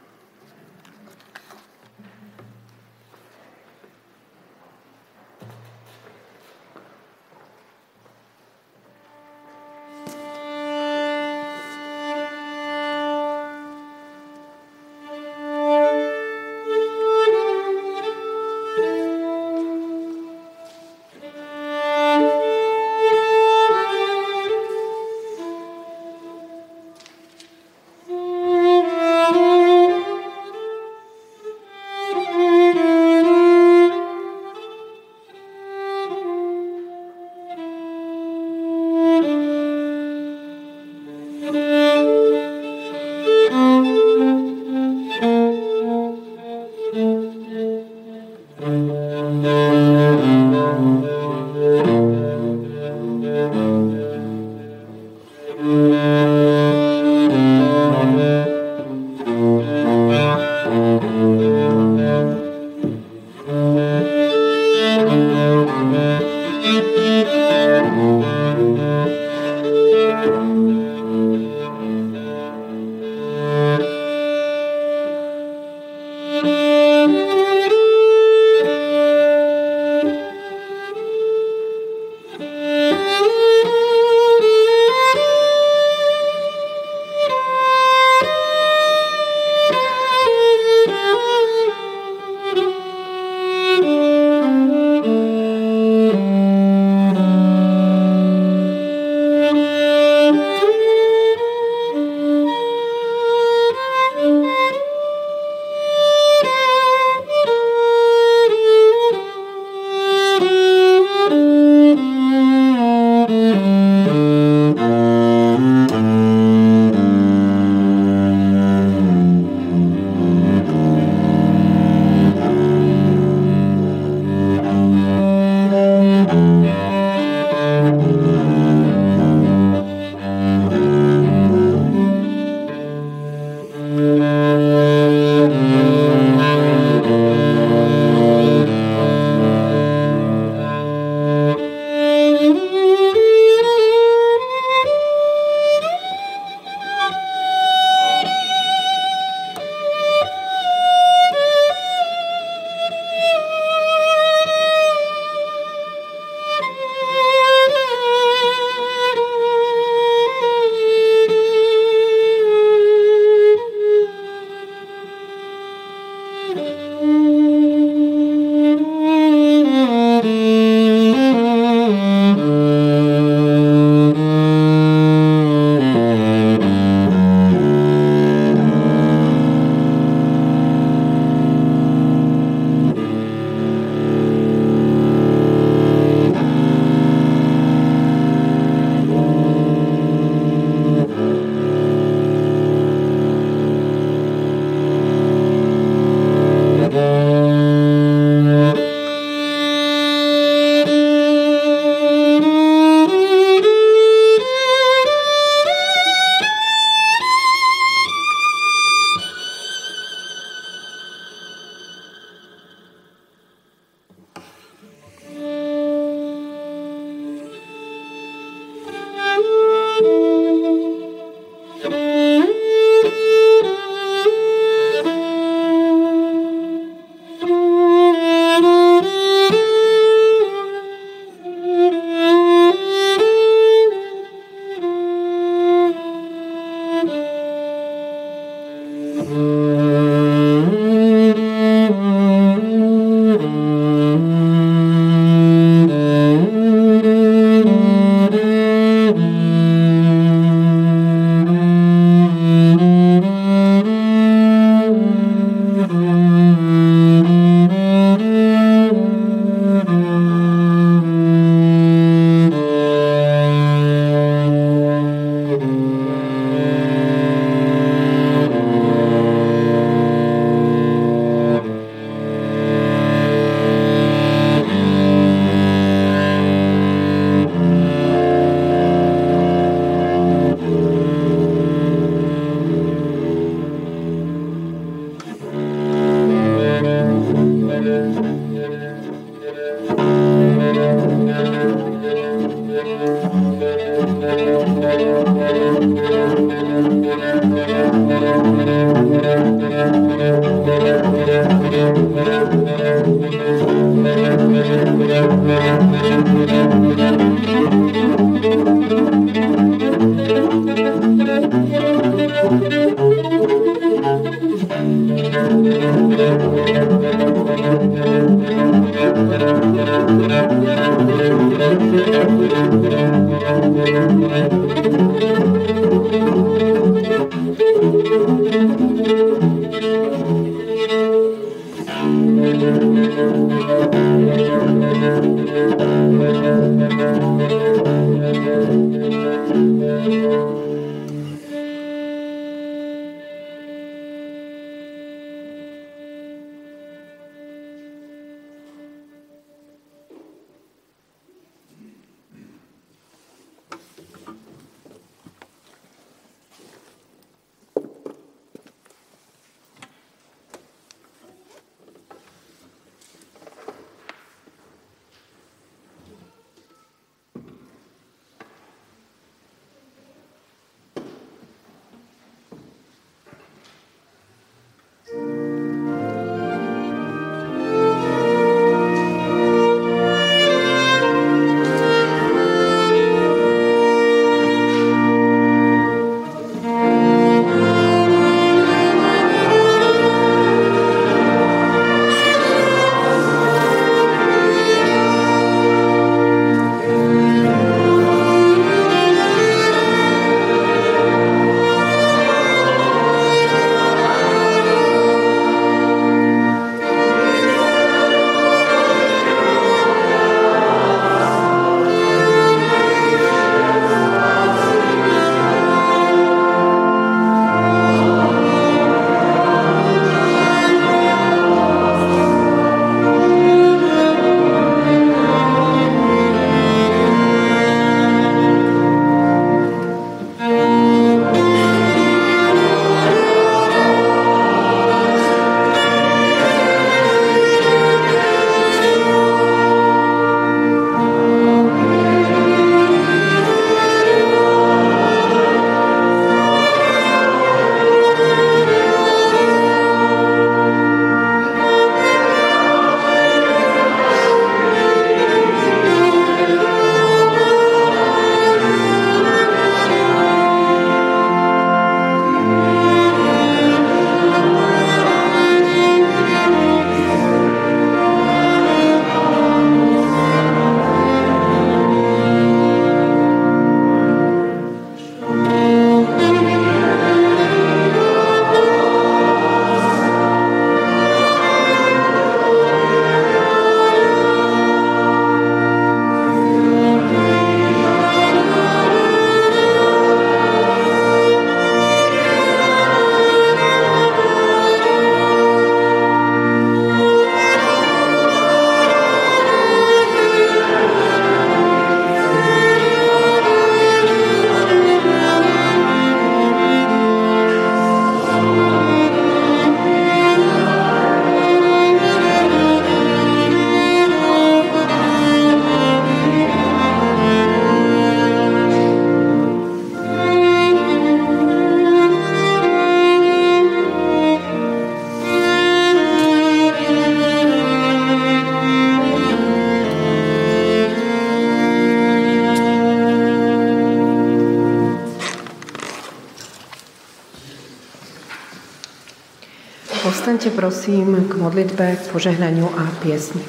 Povstaňte prosím k modlitbe, k požehnaniu a piesni.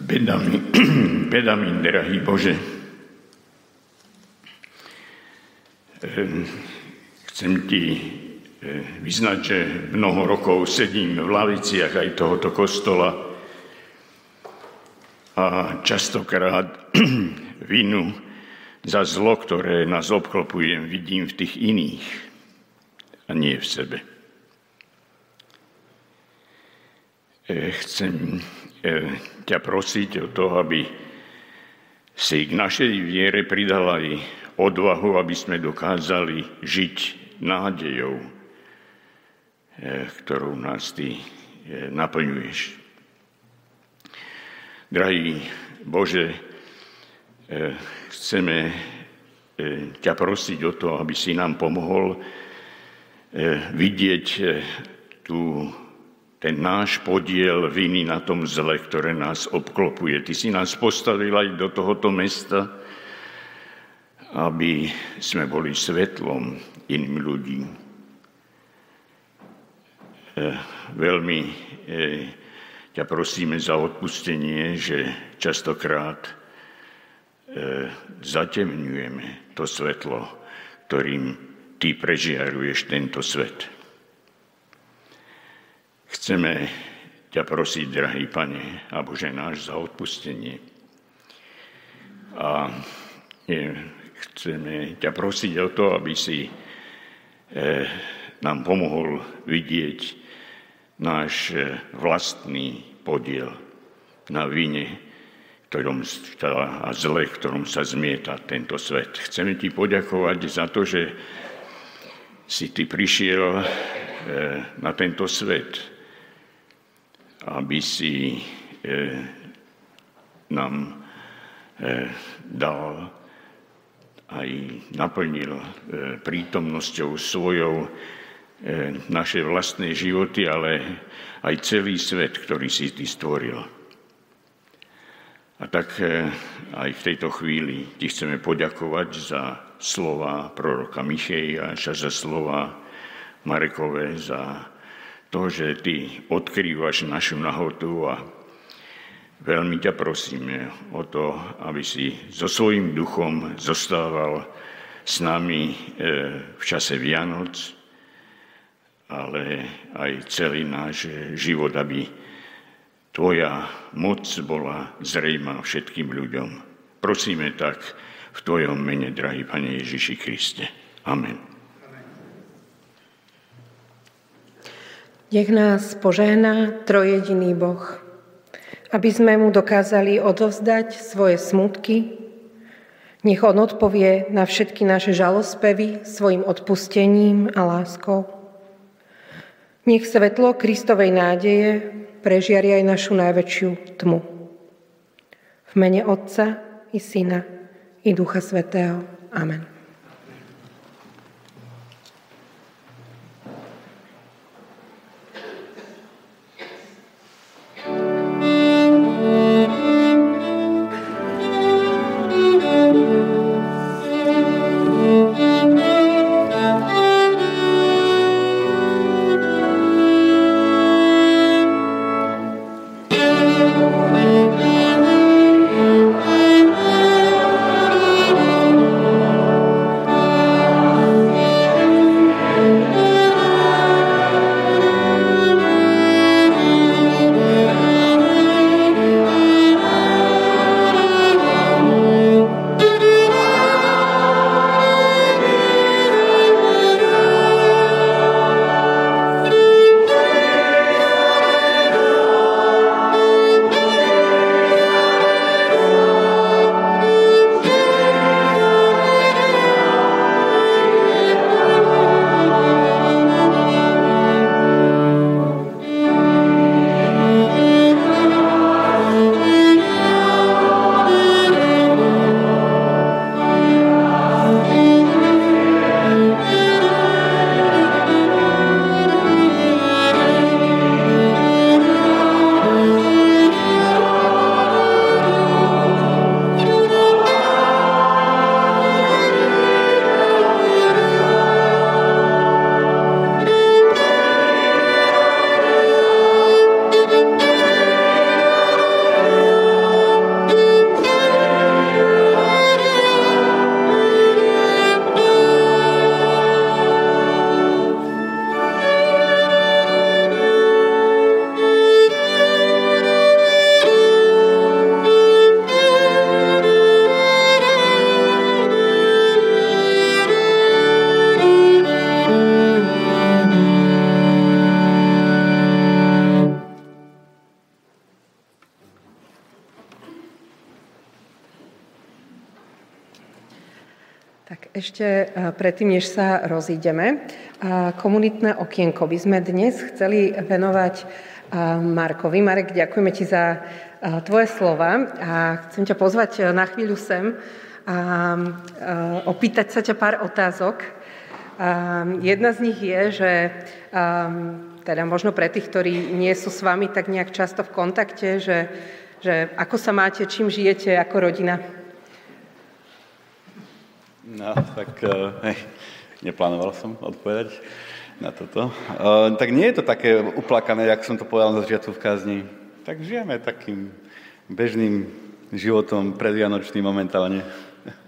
Bedami, bedami, *clears throat* drahý Bože, ehm, chcem Ti eh, vyznať, že mnoho rokov sedím v laviciach aj tohoto kostola a častokrát *clears throat* vinu za zlo, ktoré nás obklopujem, vidím v tých iných a nie v sebe. E, chcem e, ťa prosiť o to, aby si k našej viere pridal aj odvahu, aby sme dokázali žiť nádejou, ktorou nás Ty naplňuješ. Drahý Bože, chceme ťa prosiť o to, aby si nám pomohol vidieť tú ten náš podiel viny na tom zle, ktoré nás obklopuje. Ty si nás postavil aj do tohoto mesta, aby sme boli svetlom iným ľudí. E, veľmi e, ťa prosíme za odpustenie, že častokrát e, zatemňujeme to svetlo, ktorým ty prežiaruješ tento svet. Chceme ťa prosiť, drahý Pane a Bože náš, za odpustenie. A chceme ťa prosiť o to, aby si e, nám pomohol vidieť náš e, vlastný podiel na vine ktorom, a zle, ktorom sa zmieta tento svet. Chceme ti poďakovať za to, že si ty prišiel e, na tento svet, aby si e, nám dal aj naplnil prítomnosťou svojou naše vlastné životy, ale aj celý svet, ktorý si ty stvoril. A tak aj v tejto chvíli ti chceme poďakovať za slova proroka Micheja, za slova Marekové, za to, že Ty odkrývaš našu nahotu a veľmi ťa prosíme o to, aby si so svojím duchom zostával s nami e, v čase Vianoc, ale aj celý náš život, aby Tvoja moc bola zrejma všetkým ľuďom. Prosíme tak v Tvojom mene, drahý Pane Ježiši Kriste. Amen. Nech nás požehná trojediný Boh, aby sme mu dokázali odovzdať svoje smutky, nech on odpovie na všetky naše žalospevy svojim odpustením a láskou. Nech svetlo Kristovej nádeje prežiari aj našu najväčšiu tmu. V mene Otca i Syna i Ducha Svetého. Amen. Predtým, než sa rozídeme, komunitné okienko by sme dnes chceli venovať Markovi. Marek, ďakujeme ti za tvoje slova a chcem ťa pozvať na chvíľu sem a opýtať sa ťa pár otázok. Jedna z nich je, že teda možno pre tých, ktorí nie sú s vami tak nejak často v kontakte, že, že ako sa máte, čím žijete ako rodina? No, tak hej, neplánoval som odpovedať na toto. Uh, tak nie je to také uplakané, jak som to povedal na začiatku v kázni. Tak žijeme takým bežným životom predvianočným momentálne.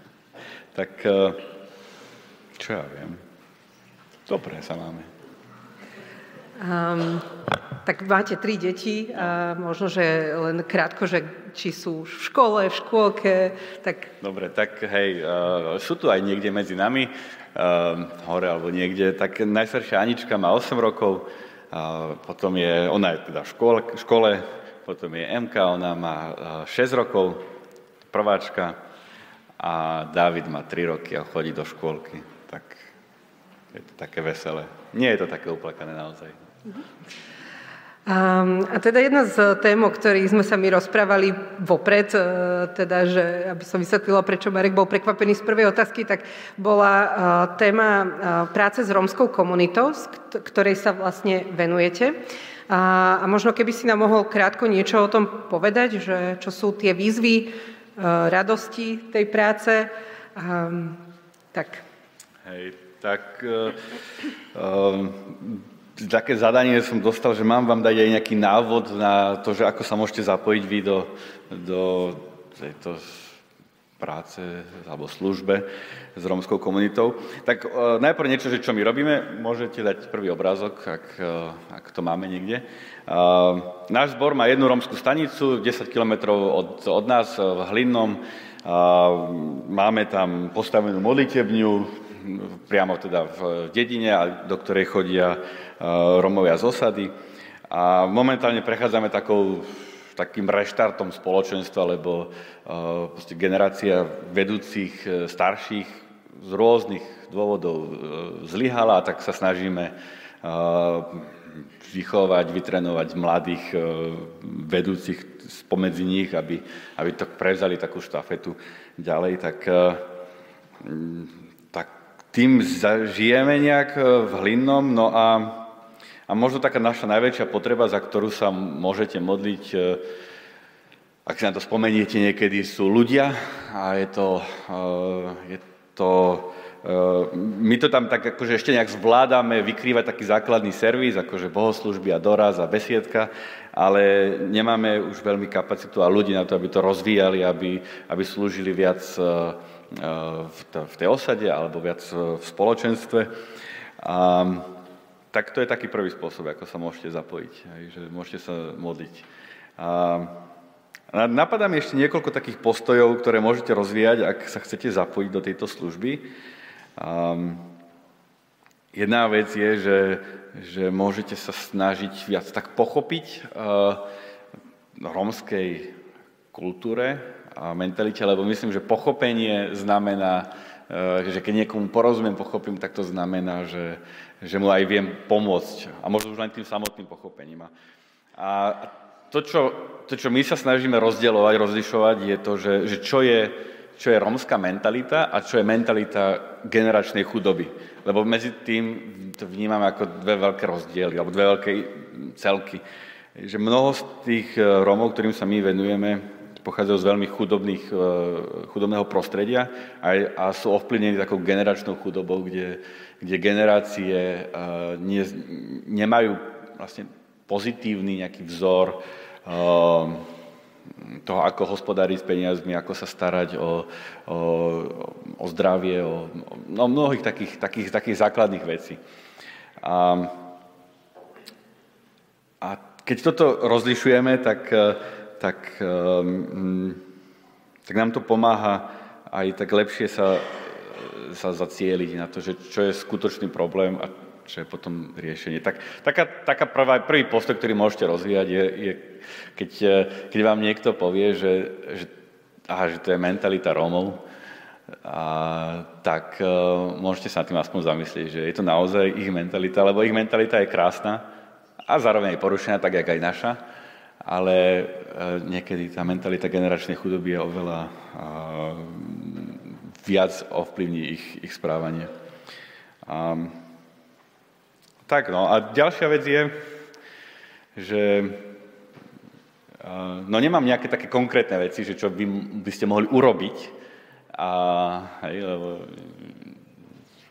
*laughs* tak uh, čo ja viem. Dobre sa máme. Um, tak máte tri deti a možno, že len krátko, že či sú v škole, v škôlke, tak... Dobre, tak hej, uh, sú tu aj niekde medzi nami, uh, hore alebo niekde, tak najstaršia Anička má 8 rokov, uh, potom je, ona je teda v škole, škole potom je MK, ona má uh, 6 rokov, prváčka a David má 3 roky a chodí do škôlky. Tak je to také veselé. Nie je to také uplakané naozaj. A, a teda jedna z tém, o ktorých sme sa my rozprávali vopred, e, teda, že aby som vysvetlila, prečo Marek bol prekvapený z prvej otázky, tak bola e, téma práce s rómskou komunitou, ktorej sa vlastne venujete. A, a možno keby si nám mohol krátko niečo o tom povedať, že čo sú tie výzvy, radosti tej práce. A, tak. Hej, tak um, také zadanie som dostal, že mám vám dať aj nejaký návod na to, že ako sa môžete zapojiť vy do, do tejto práce alebo službe s rómskou komunitou. Tak uh, najprv niečo, že čo my robíme, môžete dať prvý obrázok, ak, uh, ak to máme niekde. Uh, náš zbor má jednu rómskú stanicu, 10 km od, od nás v Hlinnom. Uh, máme tam postavenú modlitebňu, priamo teda v dedine, do ktorej chodia Romovia z osady. A momentálne prechádzame takou, takým reštartom spoločenstva, lebo generácia vedúcich e, starších z rôznych dôvodov e, zlyhala, tak sa snažíme vychovať, vytrenovať mladých e, vedúcich spomedzi nich, aby, aby to prevzali takú štafetu ďalej, tak tým žijeme nejak v Hlinnom, no a a možno taká naša najväčšia potreba, za ktorú sa môžete modliť, e, ak si na to spomeniete niekedy, sú ľudia a je to, e, je to e, my to tam tak akože ešte nejak zvládame vykrývať taký základný servis, akože bohoslužby a doraz a besiedka, ale nemáme už veľmi kapacitu a ľudí na to, aby to rozvíjali, aby, aby slúžili viac v tej osade alebo viac v spoločenstve. A tak to je taký prvý spôsob, ako sa môžete zapojiť, že môžete sa modliť. A napadá mi ešte niekoľko takých postojov, ktoré môžete rozvíjať, ak sa chcete zapojiť do tejto služby. A jedna vec je, že, že môžete sa snažiť viac tak pochopiť uh, rómskej kultúre mentalite, lebo myslím, že pochopenie znamená, uh, že keď niekomu porozumiem, pochopím, tak to znamená, že, že mu aj viem pomôcť. A možno už len tým samotným pochopením. A to, čo, to, čo my sa snažíme rozdielovať, rozlišovať, je to, že, že čo, je, čo je rómska mentalita a čo je mentalita generačnej chudoby. Lebo medzi tým to vnímame ako dve veľké rozdiely, alebo dve veľké celky. Že mnoho z tých e, Rómov, ktorým sa my venujeme, pochádzajú z veľmi chudobných, e, chudobného prostredia a, a sú ovplyvnení takou generačnou chudobou, kde, kde generácie nie, nemajú vlastne pozitívny nejaký vzor eh, toho, ako hospodáriť s peniazmi, ako sa starať o, o, o zdravie, o, o mnohých takých, takých, takých základných vecí. A, a keď toto rozlišujeme, tak, tak, tak nám to pomáha aj tak lepšie sa sa zacieliť na to, že čo je skutočný problém a čo je potom riešenie. Tak, taká, taká prvá, prvý postoj, ktorý môžete rozvíjať, je, je keď, keď vám niekto povie, že, že, aha, že to je mentalita Rómov, a, tak uh, môžete sa na tým aspoň zamyslieť, že je to naozaj ich mentalita, lebo ich mentalita je krásna a zároveň je porušená, tak jak aj naša, ale uh, niekedy tá mentalita generačnej chudoby je oveľa uh, viac ovplyvní ich, ich správanie. Um, tak no, a ďalšia vec je, že uh, no nemám nejaké také konkrétne veci, že čo by, by ste mohli urobiť, a, hej, lebo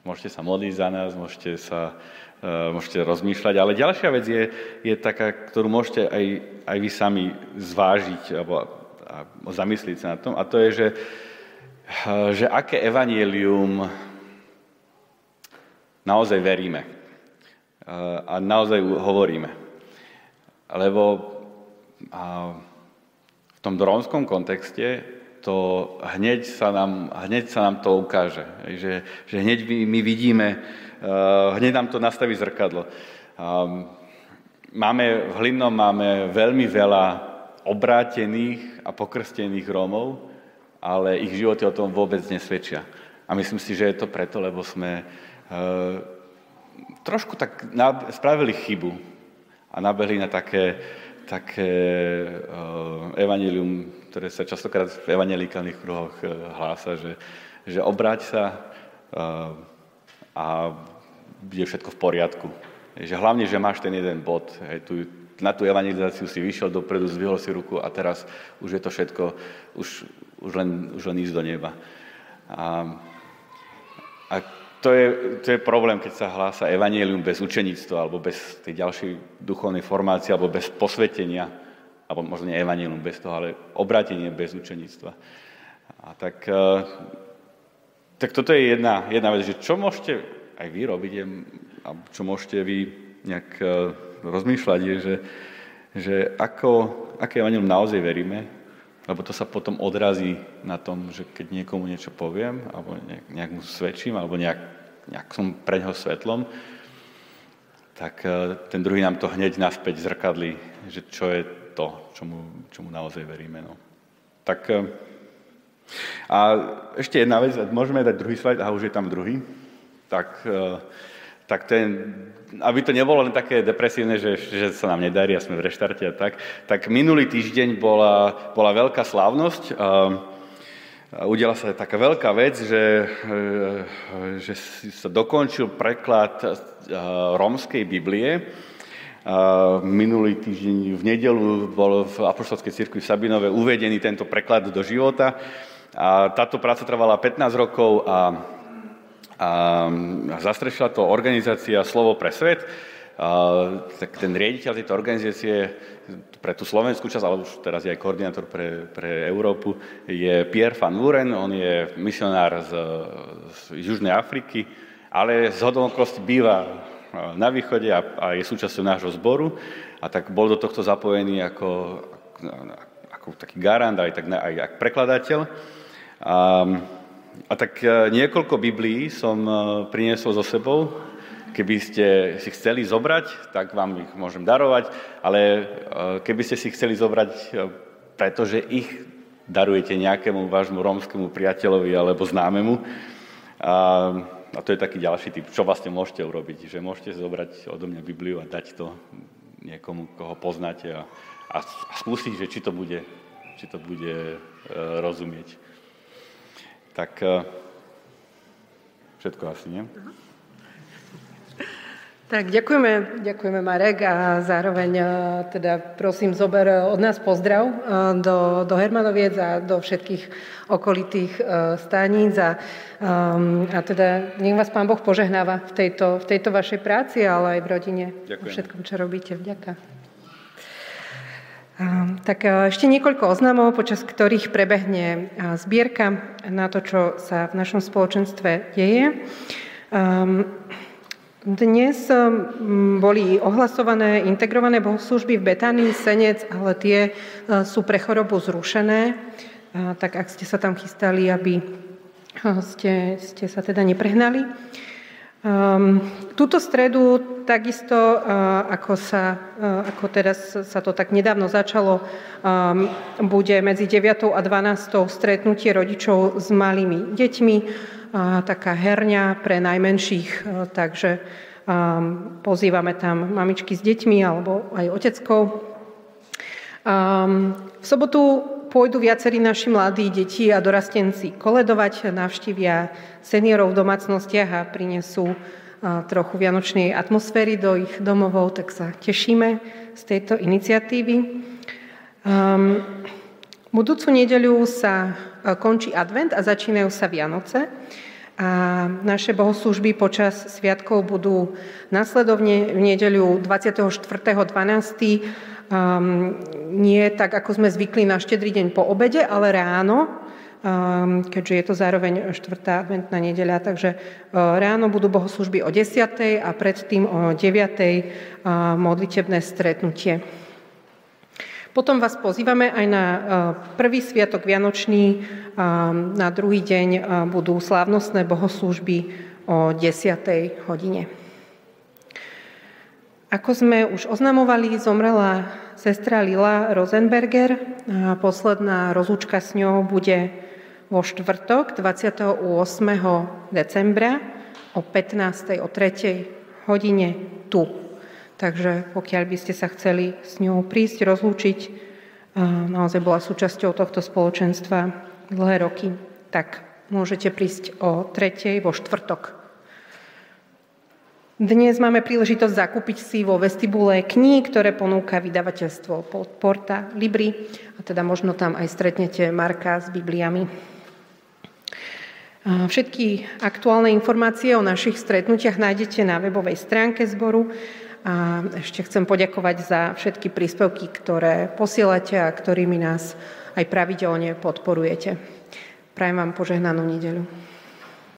môžete sa modliť za nás, môžete sa môžete rozmýšľať, ale ďalšia vec je, je taká, ktorú môžete aj, aj vy sami zvážiť alebo a, zamyslieť sa na tom, a to je, že, uh, že aké evanielium naozaj veríme uh, a naozaj hovoríme. Lebo v tom rómskom kontexte to hneď sa nám, hneď sa nám to ukáže. Že, že hneď my vidíme, hneď nám to nastaví zrkadlo. Um, máme, v Hlinnom máme veľmi veľa obrátených a pokrstených Rómov, ale ich životy o tom vôbec nesvedčia. A myslím si, že je to preto, lebo sme uh, trošku tak spravili chybu a nabehli na také, také uh, evanilium ktoré sa častokrát v evangelikálnych kruhoch eh, hlása, že, že obráť sa eh, a bude všetko v poriadku. Že hlavne, že máš ten jeden bod. Hej, tu, na tú evangelizáciu si vyšiel dopredu, zvihol si ruku a teraz už je to všetko, už, už, len, už len ísť do neba. A, a to, je, to je problém, keď sa hlása evangelium bez učeníctva alebo bez tej ďalšej duchovnej formácie alebo bez posvetenia alebo možno nie evanílium bez toho, ale obratenie bez učeníctva. A tak, e, tak toto je jedna, jedna vec, že čo môžete aj vy robiť, a čo môžete vy nejak e, rozmýšľať, je, že, že ako, aké evanílium naozaj veríme, lebo to sa potom odrazí na tom, že keď niekomu niečo poviem, alebo nejak, nejak mu svedčím, alebo nejak, nejak som pre neho svetlom, tak e, ten druhý nám to hneď naspäť zrkadlí, že čo je to, čomu, čomu naozaj veríme. No. Tak eh, a ešte jedna vec, môžeme dať druhý slajd, aha, už je tam druhý. Tak, eh, tak ten, aby to nebolo len také depresívne, že, že sa nám nedarí a sme v reštarte a tak, tak minulý týždeň bola, bola veľká slávnosť. A, Udiala sa taká veľká vec, že, že sa dokončil preklad rómskej Biblie Minulý týždeň v nedelu bol v Apoštolskej cirkvi v Sabinove uvedený tento preklad do života. A táto práca trvala 15 rokov a, a zastrešila to organizácia Slovo pre svet. A, tak ten riaditeľ tejto organizácie pre tú slovenskú časť, ale už teraz je aj koordinátor pre, pre Európu, je Pierre van Wuren, on je misionár z, z Južnej Afriky, ale z hodom býva na východe a, a je súčasťou nášho zboru a tak bol do tohto zapojený ako, ako taký garant, aj, tak, aj, aj prekladateľ. A, a tak e, niekoľko Biblií som e, priniesol so sebou. Keby ste si chceli zobrať, tak vám ich môžem darovať, ale e, keby ste si chceli zobrať, pretože ich darujete nejakému vášmu rómskemu priateľovi alebo známemu, a, a to je taký ďalší typ, čo vlastne môžete urobiť, že môžete zobrať odo mňa Bibliu a dať to niekomu, koho poznáte a, a skúsiť, že či to bude, či to bude e, rozumieť. Tak e, všetko asi, nie? Tak ďakujeme, ďakujeme Marek a zároveň e, teda prosím zober od nás pozdrav e, do, do Hermanoviec a do všetkých okolitých staníc a, a teda nech vás Pán Boh požehnáva v tejto, v tejto vašej práci, ale aj v rodine, Ďakujem. všetkom, čo robíte. Vďaka. Tak ešte niekoľko oznamov, počas ktorých prebehne zbierka na to, čo sa v našom spoločenstve deje. Um, dnes um, boli ohlasované integrované bohoslužby v Betánii, Senec, ale tie sú pre chorobu zrušené. Tak ak ste sa tam chystali, aby ste, ste sa teda neprehnali. Um, túto stredu takisto, uh, ako, sa, uh, ako teraz sa to tak nedávno začalo, um, bude medzi 9. a 12. stretnutie rodičov s malými deťmi, uh, taká herňa pre najmenších, uh, takže um, pozývame tam mamičky s deťmi alebo aj oteckov. Um, v sobotu pôjdu viacerí naši mladí deti a dorastenci koledovať, navštívia seniorov v domácnostiach a prinesú trochu vianočnej atmosféry do ich domovov, tak sa tešíme z tejto iniciatívy. Um, budúcu nedeľu sa končí advent a začínajú sa Vianoce. A naše bohoslužby počas sviatkov budú následovne v nedeľu 24.12 Um, nie tak, ako sme zvykli na štedrý deň po obede, ale ráno, um, keďže je to zároveň štvrtá adventná nedeľa, takže uh, ráno budú bohoslužby o 10. a predtým o 9. Uh, modlitebné stretnutie. Potom vás pozývame aj na uh, prvý sviatok Vianočný. Um, na druhý deň budú slávnostné bohoslužby o 10. hodine. Ako sme už oznamovali, zomrela sestra Lila Rosenberger. Posledná rozlúčka s ňou bude vo štvrtok 28. decembra o 15. o 3. hodine tu. Takže pokiaľ by ste sa chceli s ňou prísť, rozlúčiť, naozaj bola súčasťou tohto spoločenstva dlhé roky, tak môžete prísť o 3. vo štvrtok dnes máme príležitosť zakúpiť si vo vestibule kníh, ktoré ponúka vydavateľstvo Porta Libri a teda možno tam aj stretnete Marka s Bibliami. Všetky aktuálne informácie o našich stretnutiach nájdete na webovej stránke zboru a ešte chcem poďakovať za všetky príspevky, ktoré posielate a ktorými nás aj pravidelne podporujete. Prajem vám požehnanú nedeľu.